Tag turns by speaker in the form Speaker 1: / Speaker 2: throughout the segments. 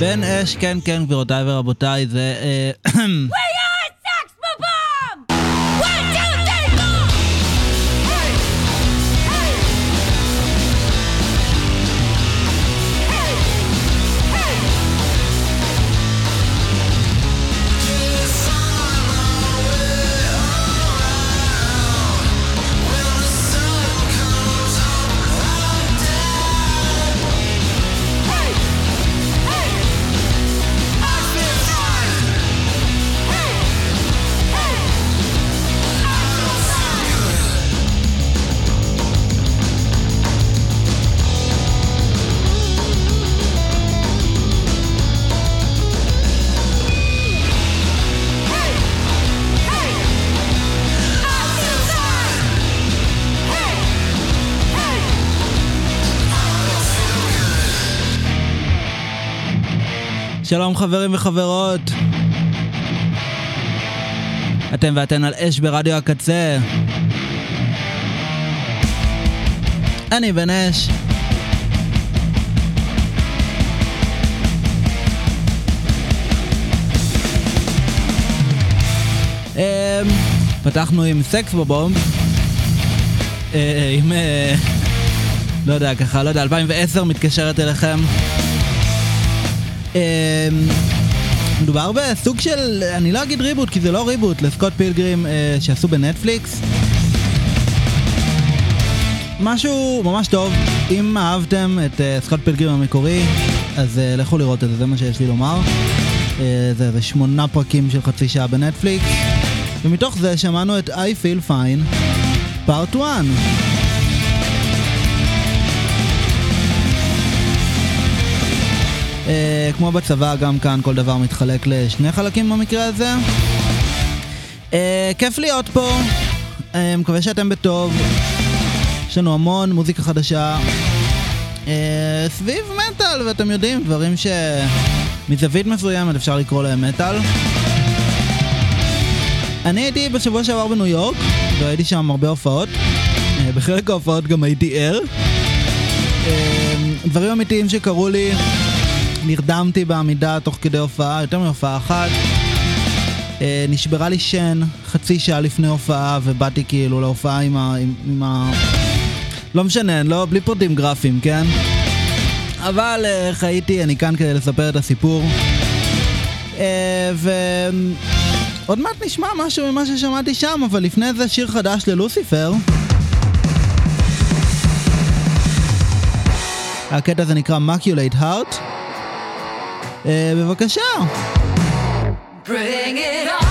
Speaker 1: בן אש,
Speaker 2: כן, כן, גבירותיי ורבותיי, זה... שלום חברים וחברות. אתם ואתן על אש ברדיו הקצה. אני בן אש. אמ, פתחנו עם סקס בבומב. אה, עם... אה, לא יודע, ככה, לא יודע, 2010 מתקשרת אליכם. אמ, מדובר בסוג של, אני לא אגיד ריבוט כי זה לא ריבוט, לסקוט פילגרים אה, שעשו בנטפליקס. משהו ממש טוב, אם אהבתם את אה, סקוט פילגרים המקורי, אז אה, לכו לראות את זה, זה מה שיש לי לומר. אה, זה, זה שמונה פרקים של חצי שעה בנטפליקס, ומתוך זה שמענו את I Feel Fine, פארט 1. אה, כמו בצבא, גם כאן כל דבר מתחלק לשני חלקים במקרה הזה. אה, כיף להיות פה, אה, מקווה שאתם בטוב. יש לנו המון מוזיקה חדשה אה, סביב מטאל, ואתם יודעים, דברים שמזווית מסוימת אפשר לקרוא להם מטאל. אני הייתי בשבוע שעבר בניו יורק, והייתי שם הרבה הופעות. אה, בחלק ההופעות גם הייתי ער. אה, דברים אמיתיים שקרו לי, נרדמתי בעמידה תוך כדי הופעה, יותר מהופעה אחת. אה, נשברה לי שן חצי שעה לפני הופעה, ובאתי כאילו להופעה עם ה... עם, עם ה... לא משנה, לא, בלי פרטים גרפיים, כן? אבל אה, חייתי, אני כאן כדי לספר את הסיפור. אה, ועוד מעט נשמע משהו ממה ששמעתי שם, אבל לפני זה שיר חדש ללוסיפר. הקטע הזה נקרא Maculate Heart. אה, בבקשה.
Speaker 3: Bring it on,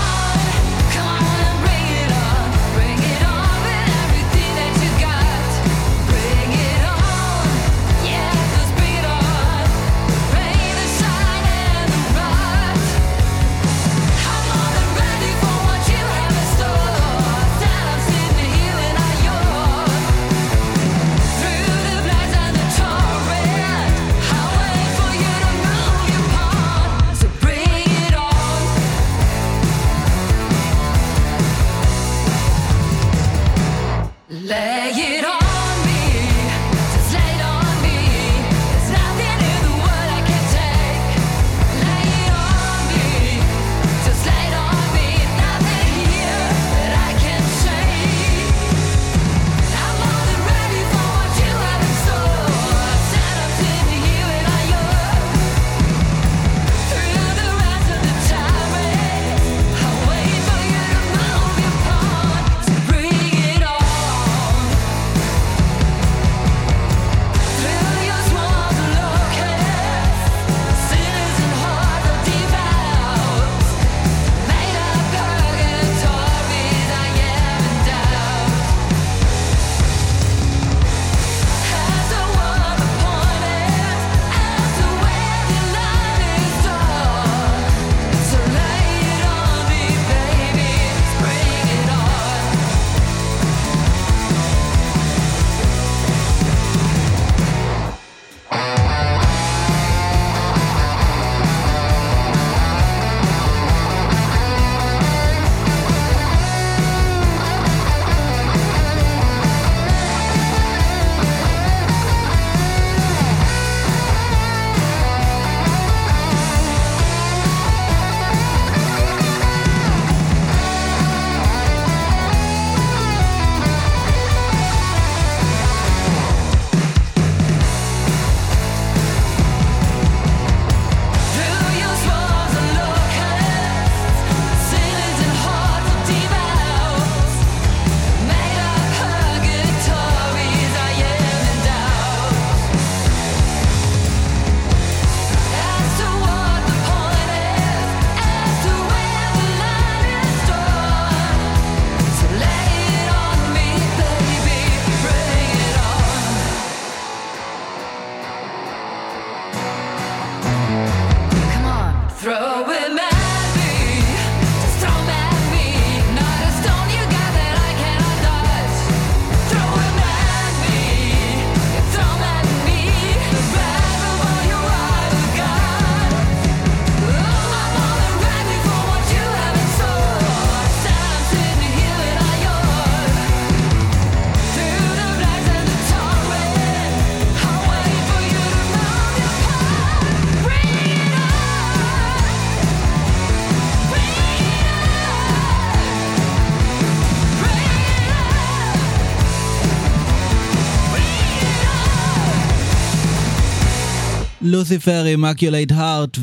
Speaker 2: לוסיפר עם Maculate Heart,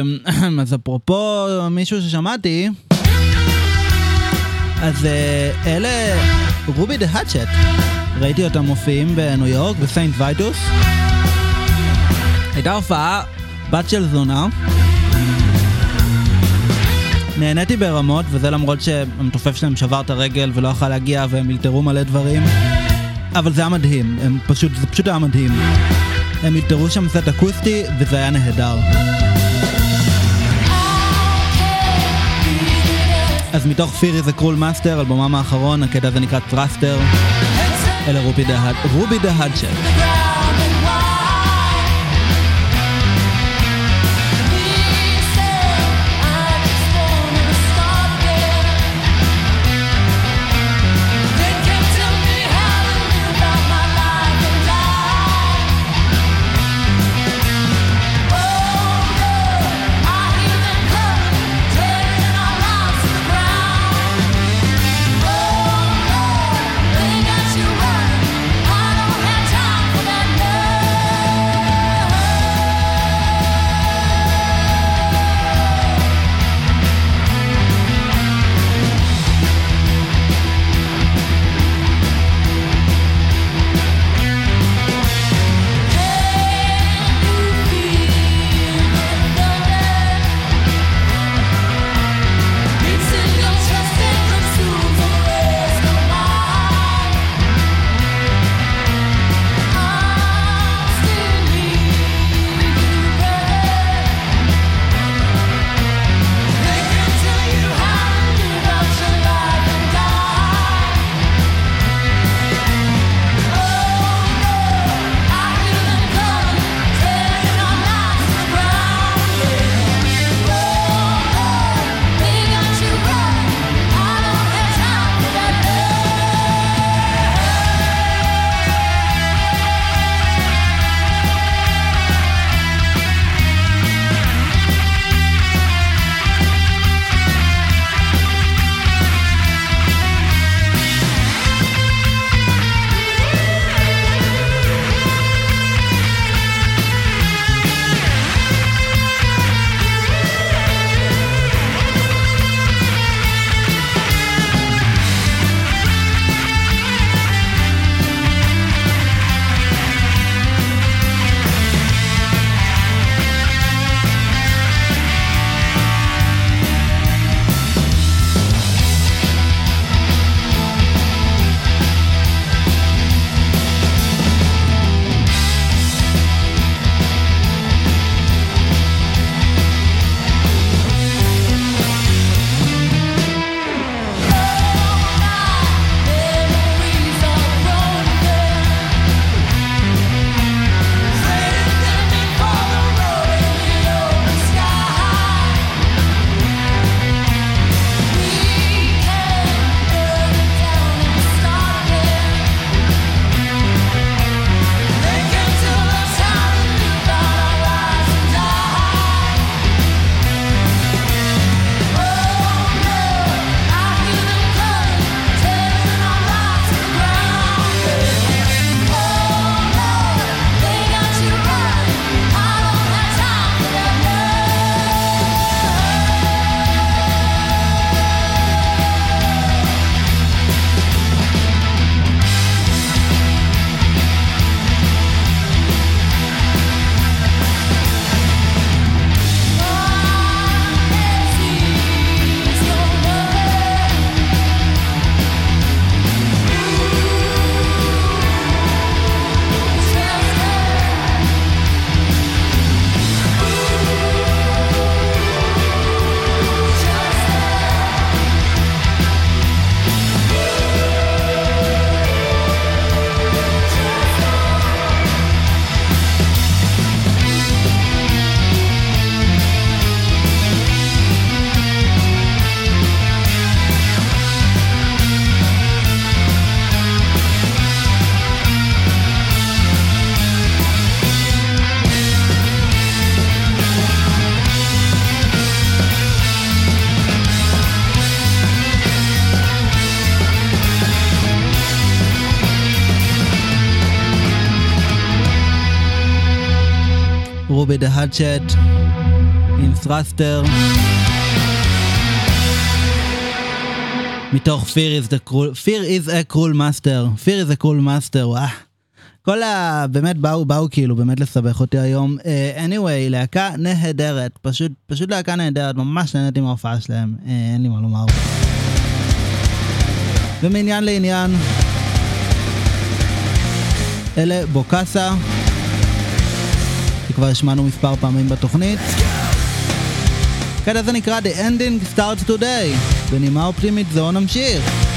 Speaker 2: אז אפרופו מישהו ששמעתי, אז אה, אלה Ruby the Hatchet, ראיתי אותם מופיעים בניו יורק, ב Saint Vitus. הייתה הופעה בת של זונה. נהניתי ברמות, וזה למרות שהמתופף שלהם שבר את הרגל ולא יכל להגיע והם אלתרו מלא דברים. אבל זה היה מדהים, הם פשוט, זה פשוט היה מדהים. הם אלתרו שם סט אקוסטי וזה היה נהדר. אז מתוך Fear Is a Cruel Master, אלבומם האחרון, הקטע הזה נקרא Thruster. אלה
Speaker 3: Ruby
Speaker 2: the Ruby האצ'ט עם ת'רסטר. מתוך Fear is, the cruel, Fear is a cruel master, Fear is a cruel master, וואו. כל ה... באמת באו, באו כאילו באמת לסבך אותי היום. Uh, anyway, להקה נהדרת, פשוט, פשוט להקה נהדרת, ממש נהניתי מההופעה שלהם, uh, אין לי מה לומר. ומעניין לעניין, אלה בוקאסה, שכבר השמענו מספר פעמים בתוכנית. הקטע הזה נקרא The Ending Starts Today. בנימה אופטימית זו נמשיך.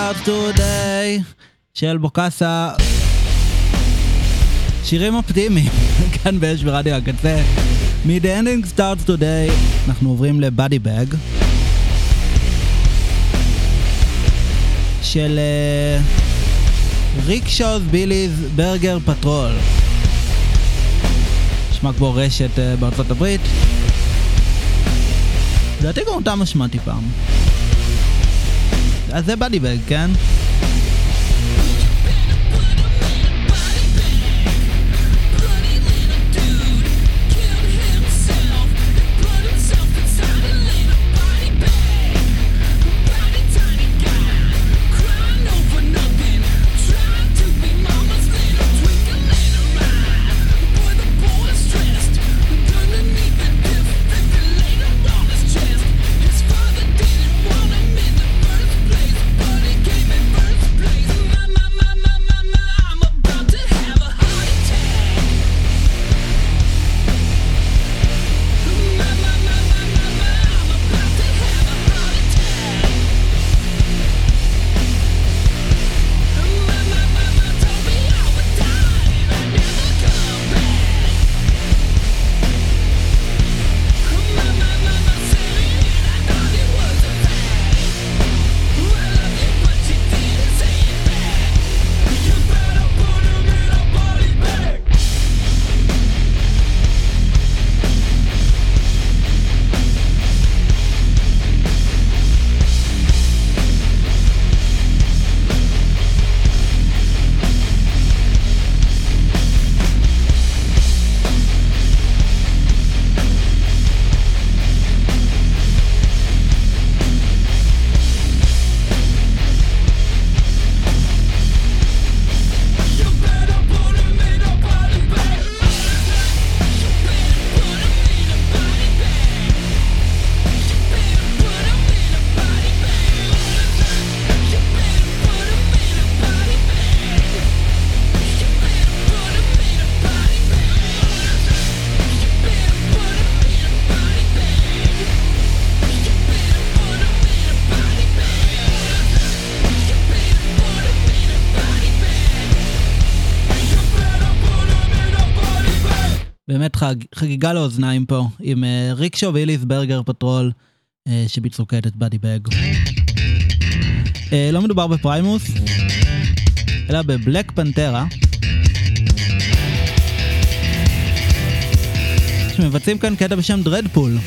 Speaker 4: Starts today
Speaker 2: של Bokassa. שירים אופטימיים, כאן באש ברדיו הקצה. מ-The ending starts today אנחנו עוברים ל Body Bag. של Rickshaw Billie's Burger Patrol. נשמע כמו רשת אה, בארצות הברית. לדעתי גם אותם השמעתי פעם. אז זה באדי חג, חגיגה לאוזניים פה, עם אה, Rickshaw Billie's Burger Patrol, אה, שביצעו כעת את Body Bag. אה, לא מדובר ב Primus, אלא ב Black Pantera. שמבצעים כאן קטע בשם Dreadpool.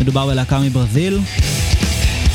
Speaker 2: מדובר בלהקה מברזיל,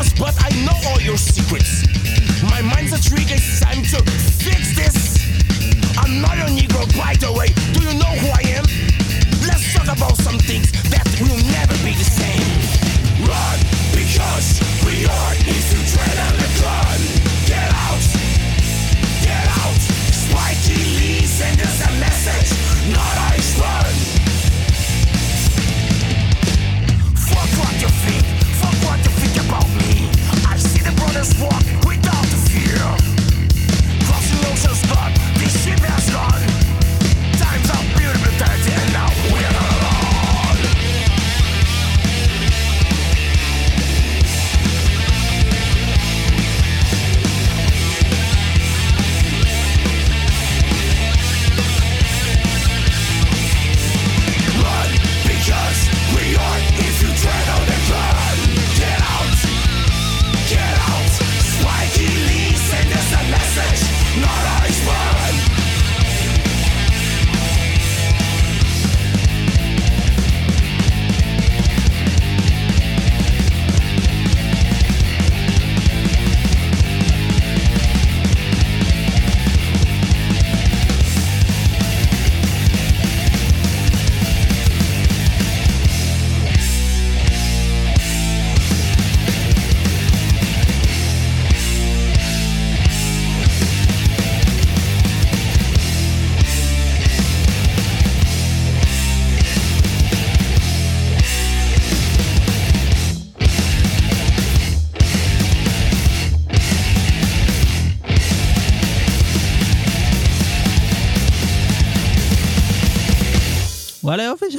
Speaker 5: doors, but I know all your secrets. My mind's a trick, it's time to fix this. I'm not a Negro, by the way. Do you know who I am? Let's talk about some things that will never be the same. Run, because we are infiltrated on the walk without the fear. Crossing oceans gone, this ship has gone.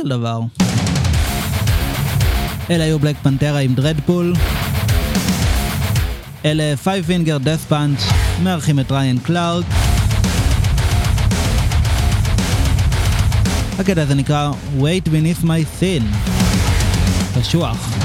Speaker 2: של דבר. אלה היו Black Pantera עם Dreadpool. אלה Five Finger Death Punch, מארחים את ריין קלארק. הקטע הזה נקרא
Speaker 6: Weight Beneath My
Speaker 2: Sin. קשוח.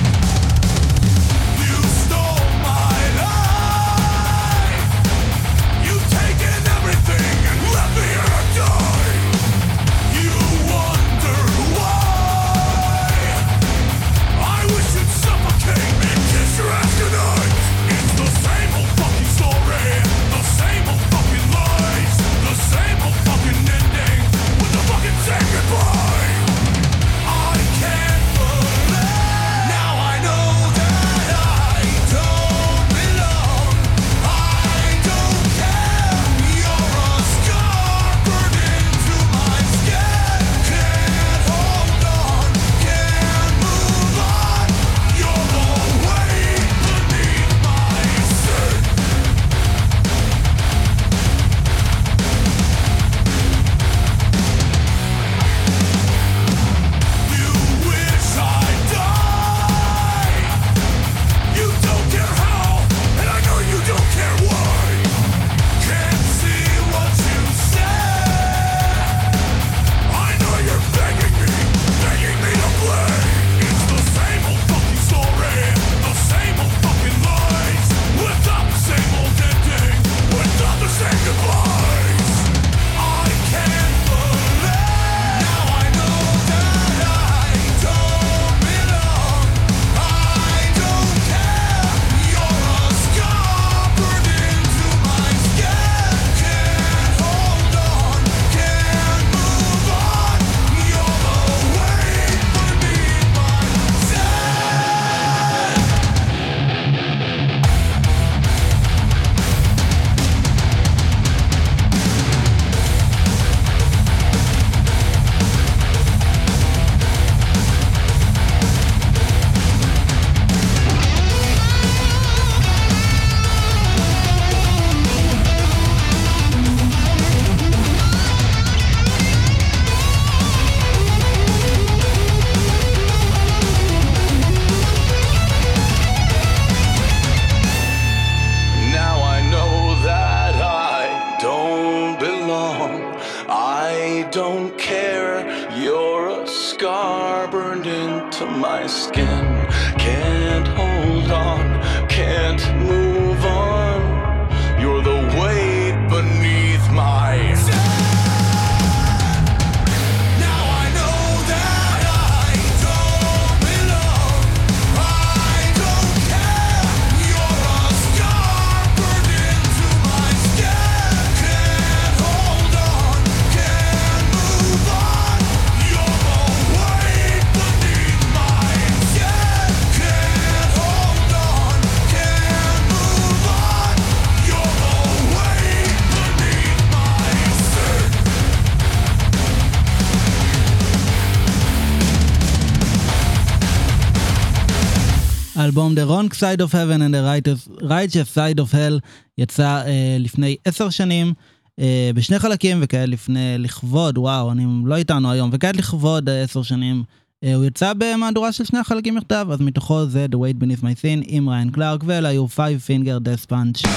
Speaker 2: Wrong Side of Heaven and the Righteous righteous Side of Hell יצא uh, לפני עשר שנים. uh, בשני חלקים, וכעת לפני, לכבוד, וואו, אני לא איתנו היום, וכעת לכבוד אה, עשר uh, שנים, uh, הוא יצא במהדורה של שני החלקים יחדיו, אז מתוכו זה The Wait Beneath My Sin עם ריין קלארק, ואלה היו Five Finger Death Punch.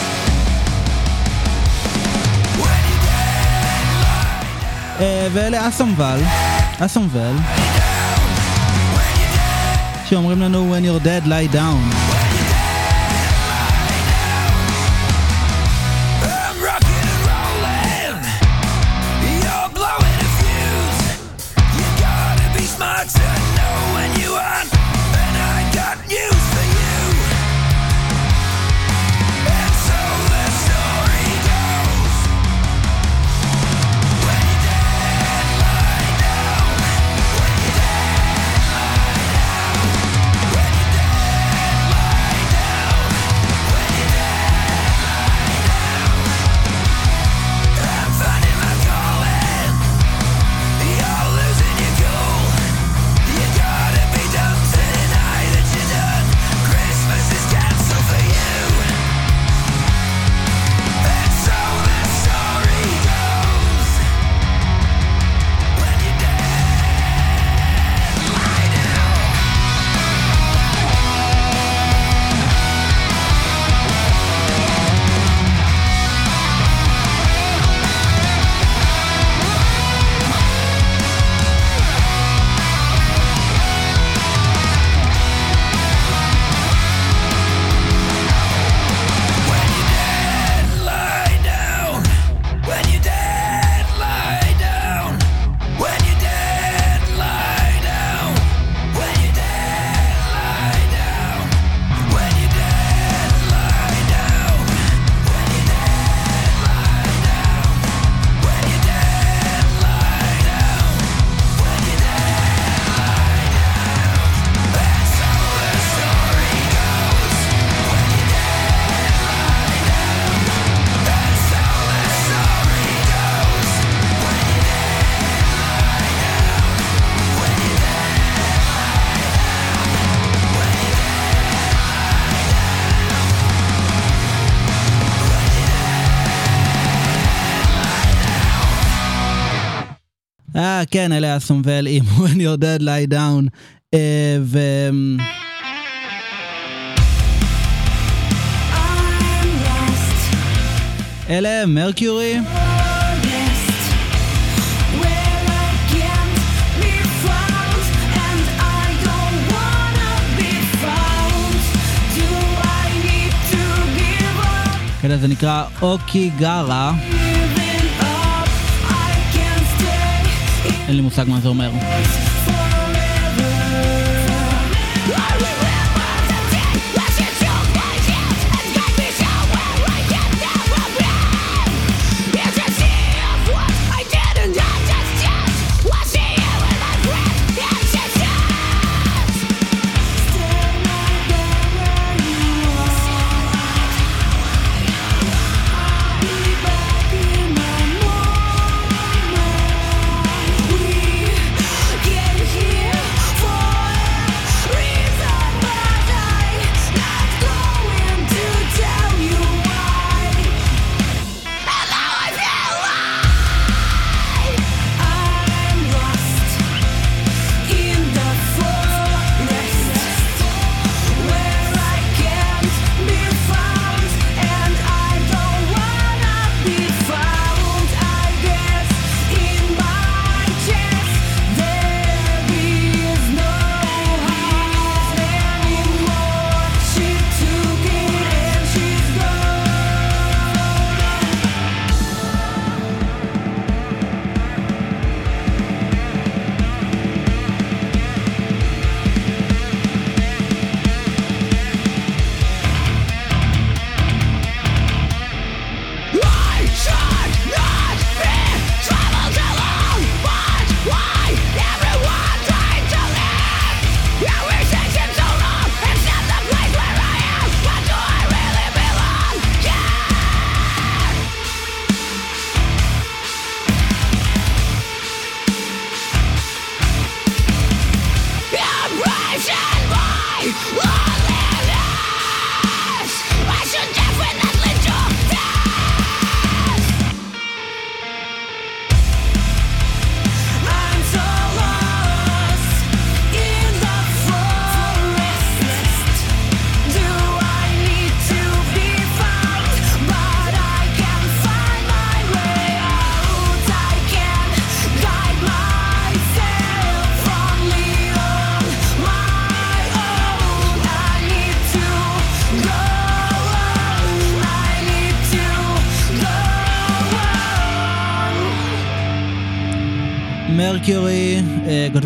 Speaker 2: ואלה אסמבל, אסמבל, שאומרים לנו When you're dead, lie down. כן, אלה אסומבל עם When You're Dead Lie Down. אה, ו... אלה מרקיורי. כן, זה נקרא אוקי גארה. אין לי מושג מה זה אומר.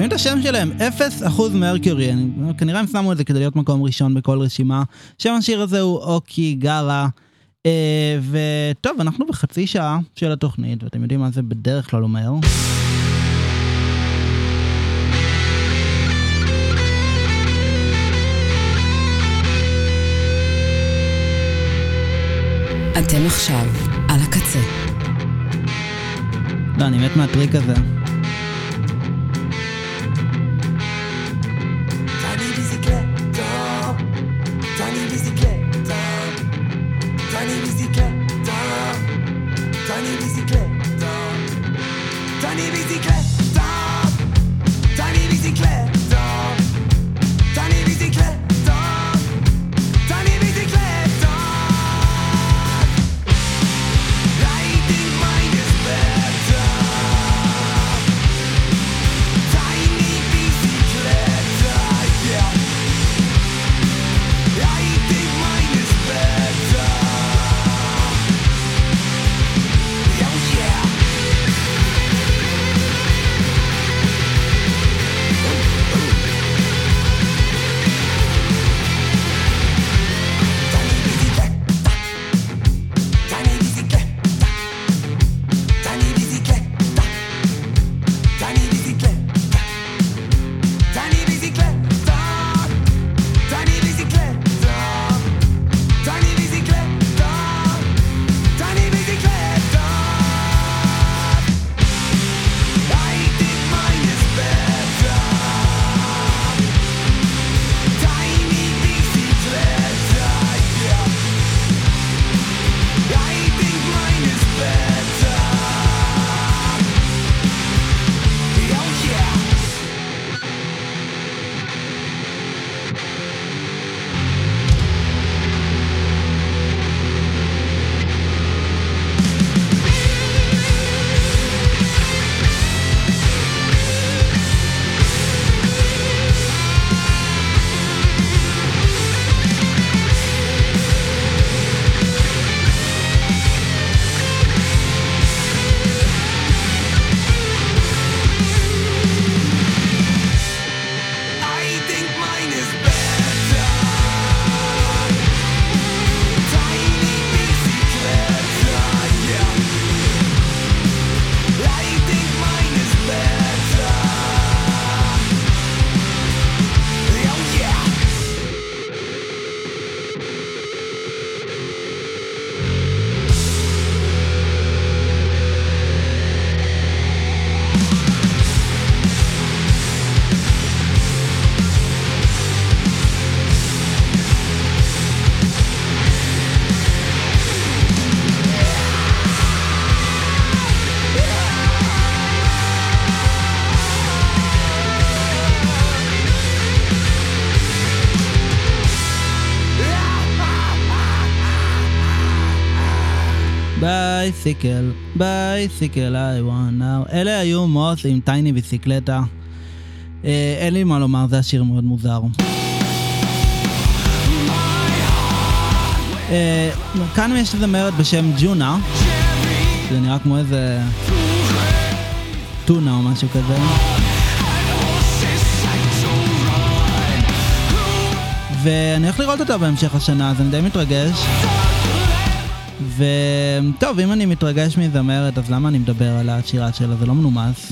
Speaker 7: כותבים את השם שלהם, 0% מרקיורי, כנראה הם שמו את זה כדי להיות מקום ראשון בכל רשימה. שם השיר הזה הוא אוקי גארה. אה, וטוב, אנחנו בחצי שעה של התוכנית, ואתם יודעים מה זה בדרך כלל אומר.
Speaker 8: אתם עכשיו על הקצה.
Speaker 7: לא, אני מת מהטריק הזה. בייסיקל, בייסיקל, I want now. אלה היו מוס עם טייני ביסיקלטה. אה, אין לי מה לומר, זה השיר מאוד מוזר. אה, כאן יש זמרת בשם ג'ונה, זה נראה כמו איזה טונה או משהו כזה. ואני הולך לראות אותה בהמשך השנה, אז אני די מתרגש. וטוב, אם אני מתרגש מזמרת, אז למה אני מדבר על השירה שלה? זה לא מנומס.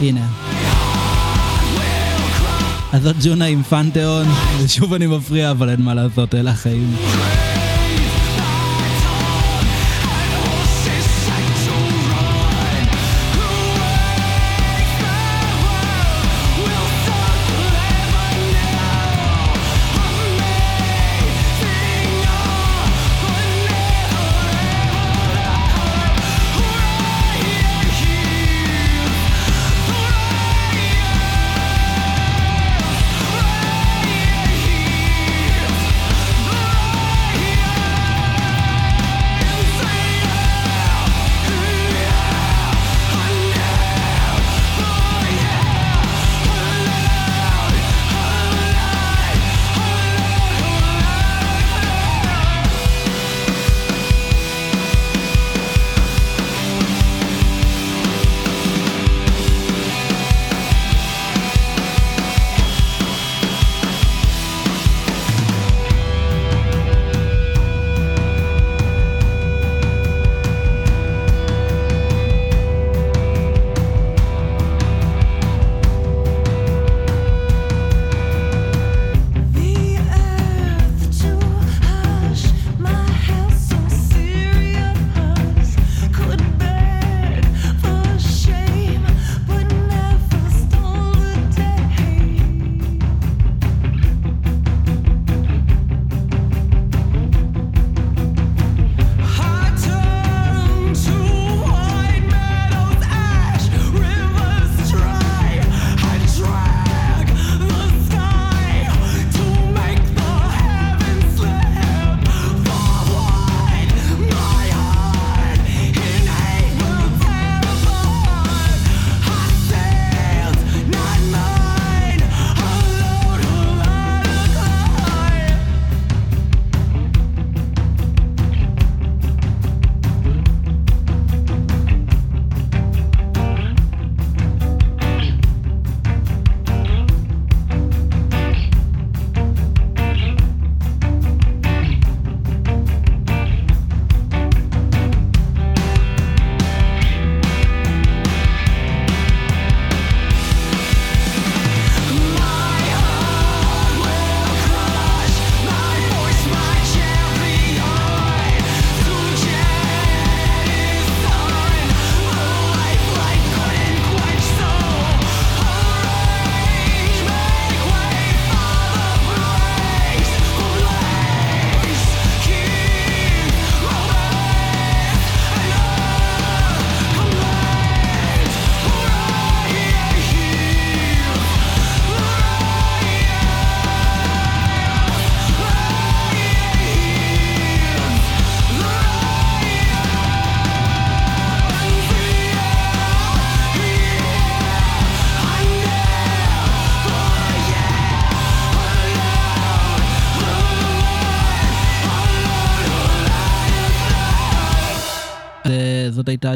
Speaker 7: הנה. אז זאת ג'ונה עם פנתיאון, ושוב אני מפריע, אבל אין מה לעשות, אלה החיים.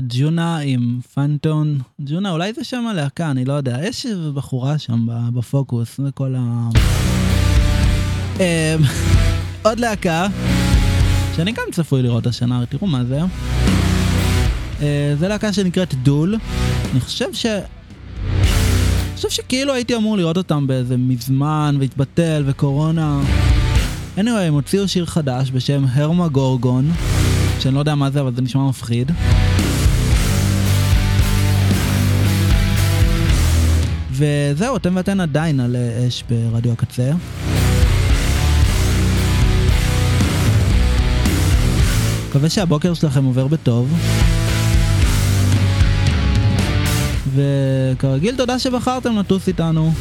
Speaker 2: ג'ונה עם פנטון. ג'ונה, אולי זה שם הלהקה, אני לא יודע. יש בחורה שם בפוקוס, זה כל ה... אמ, עוד להקה, שאני גם צפוי לראות השנה, תראו מה זה. אה, זה להקה שנקראת דול. אני חושב ש... אני חושב שכאילו הייתי אמור לראות אותם באיזה מזמן, והתבטל, וקורונה. anyway, הם הוציאו שיר חדש בשם הרמה גורגון, שאני לא יודע מה זה, אבל זה נשמע מפחיד. וזהו, אתם ואתן עדיין על אה, אש ברדיו הקצה. מקווה שהבוקר שלכם עובר בטוב. וכרגיל, תודה שבחרתם לטוס איתנו.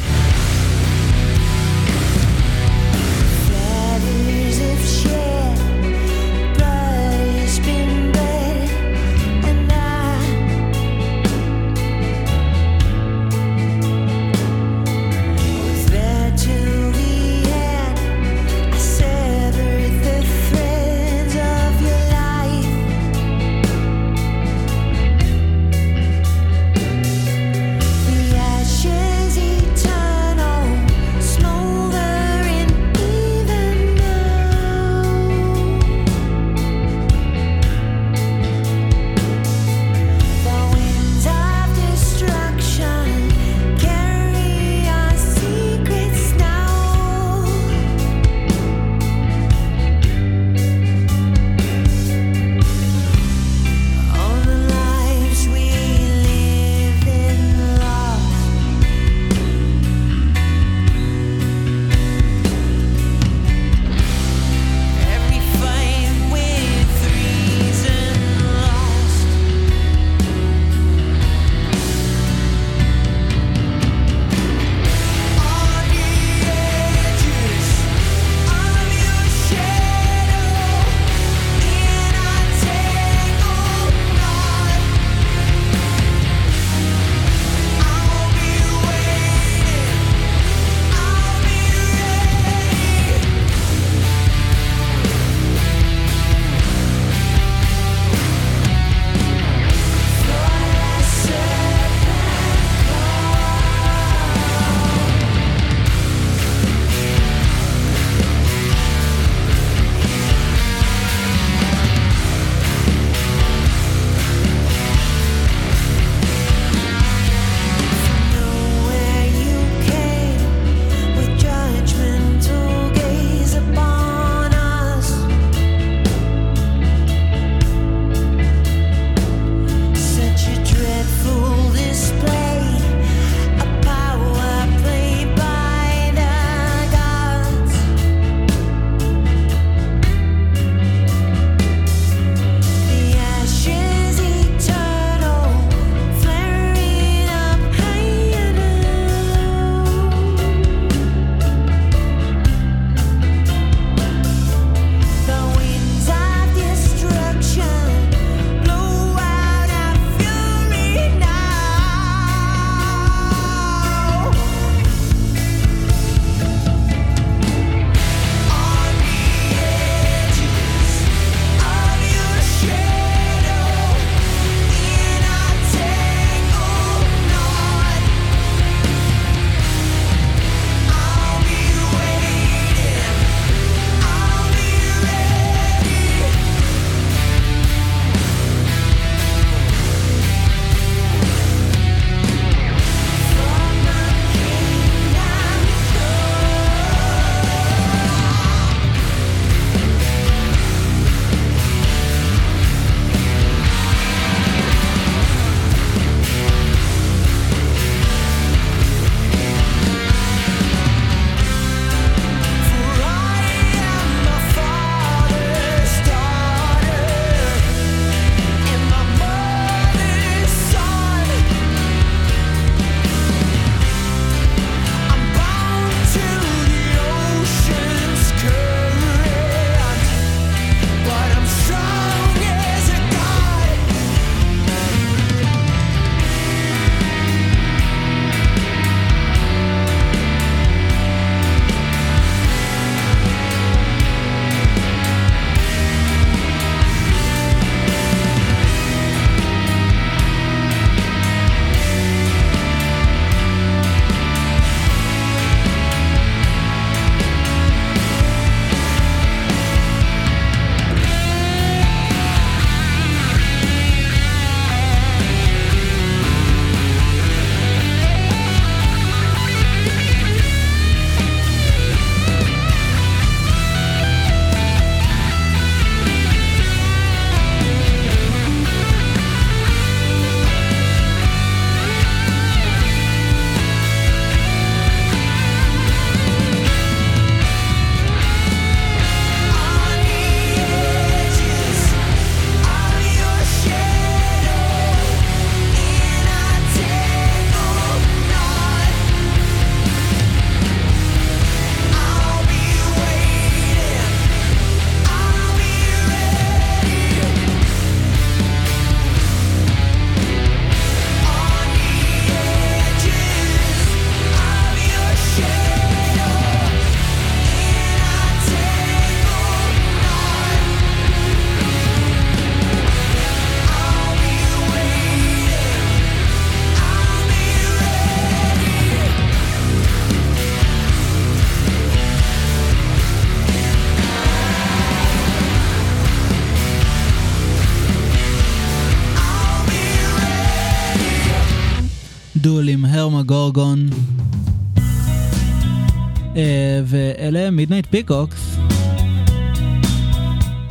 Speaker 2: מידנייט פיקוקס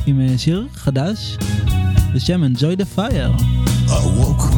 Speaker 2: עם אה, שיר חדש בשם Enjoy the Fire.
Speaker 4: I woke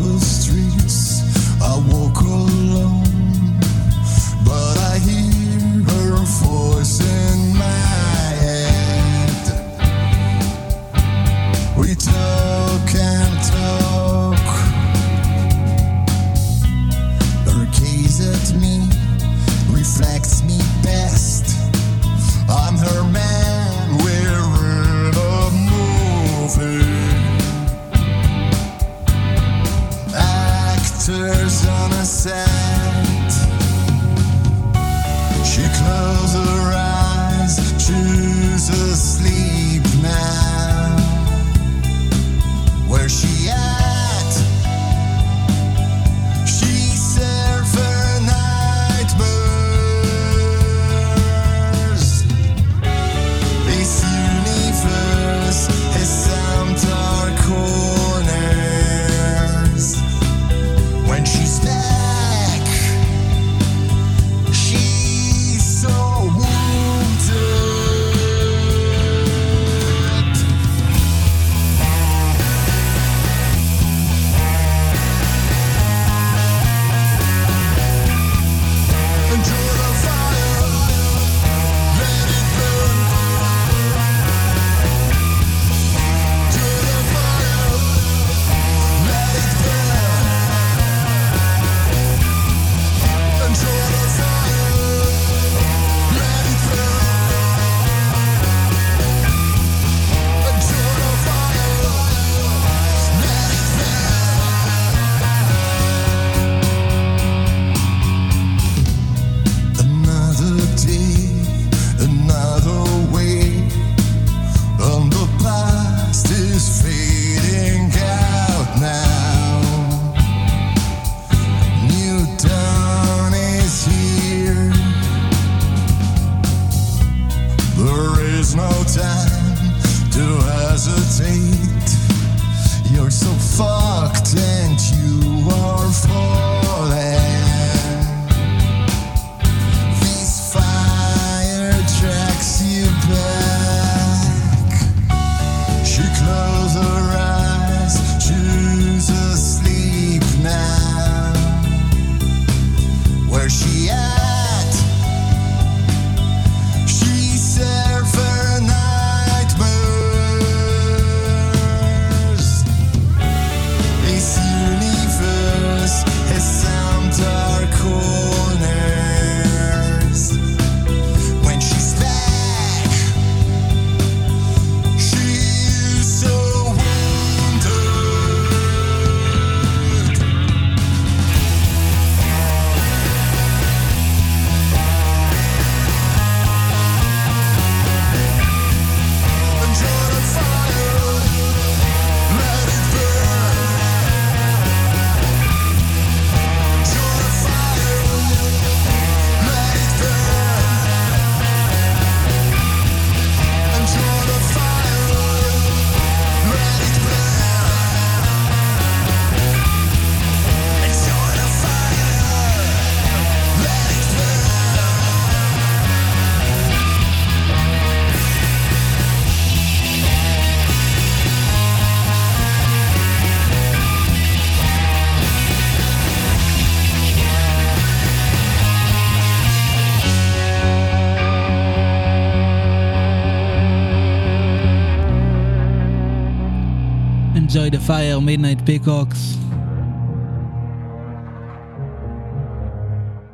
Speaker 4: Enjoy the Fire,
Speaker 2: Midnight Peacocks.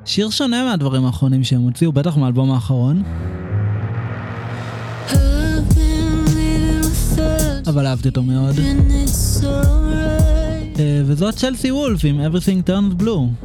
Speaker 2: שיר שונה מהדברים האחרונים שהם הוציאו, בטח מהאלבום האחרון. אבל אהבתי אותו מאוד. אה, וזאת צ'לסי וולף עם Everything Turned Blue.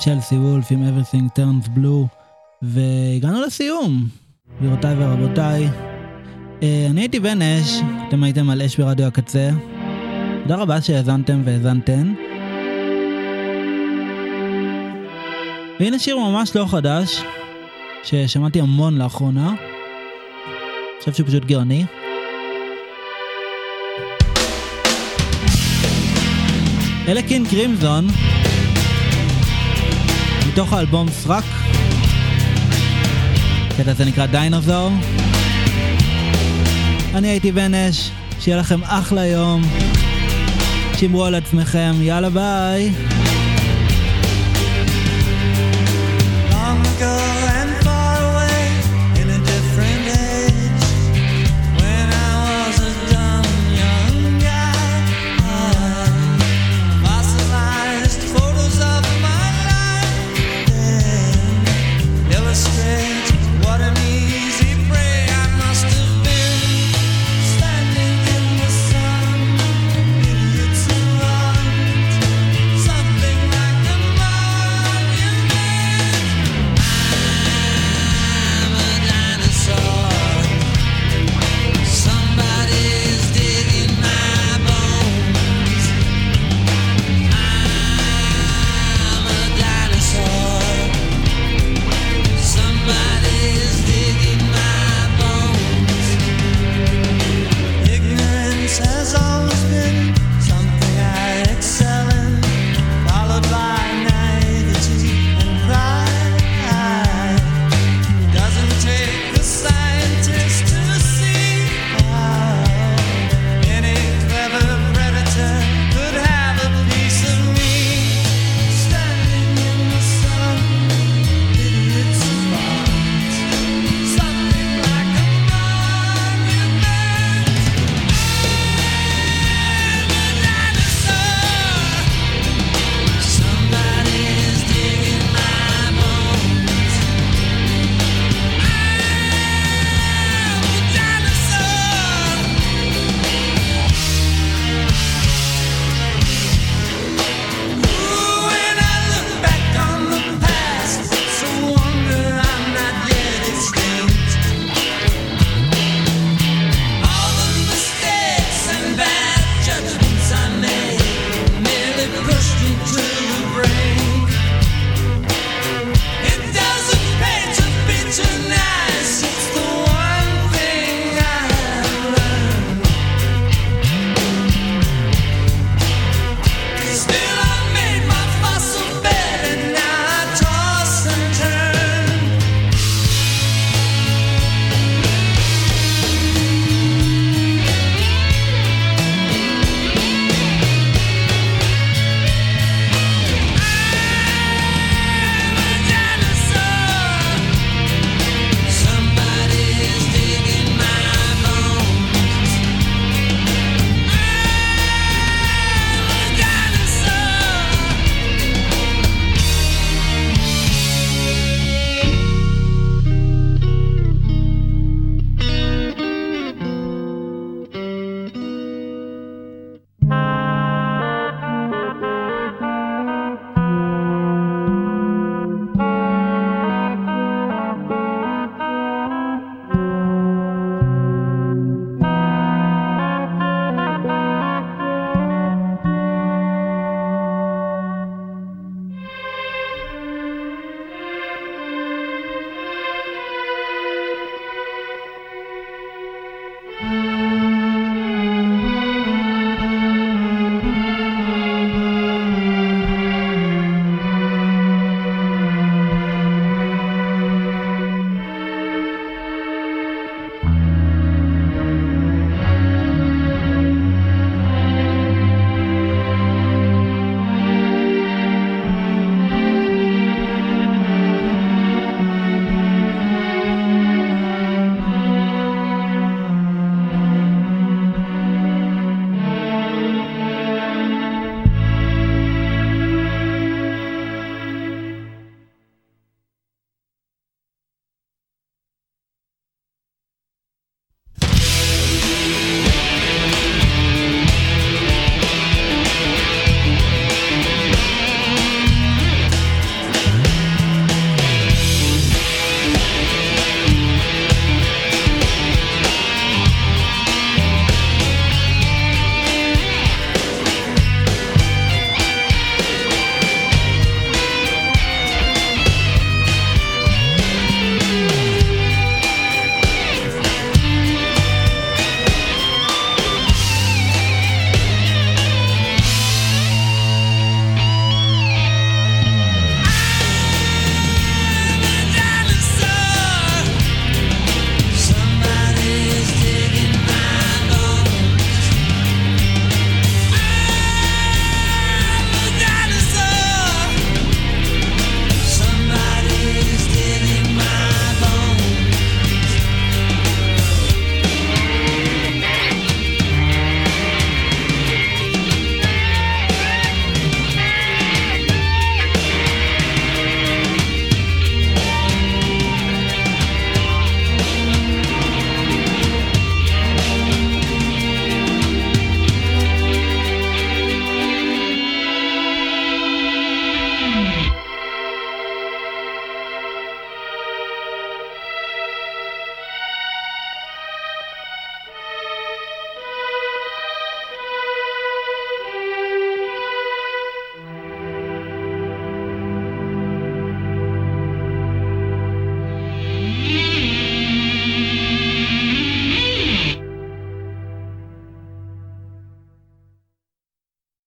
Speaker 2: צ'לסי וולף עם Everything Turns Blue, והגענו לסיום, גבירותיי ורבותיי. אה, אני הייתי בן אש, אתם הייתם על אש ברדיו הקצה. תודה רבה שהאזנתם והאזנתן. והנה שיר ממש לא חדש, ששמעתי המון לאחרונה. חושב שהוא פשוט גאוני. אלה קין קרימזון, מתוך האלבום סרק. הקטע הזה נקרא דיינוזור. אני הייתי בן אש, שיהיה לכם אחלה יום. שמרו על עצמכם, יאללה ביי.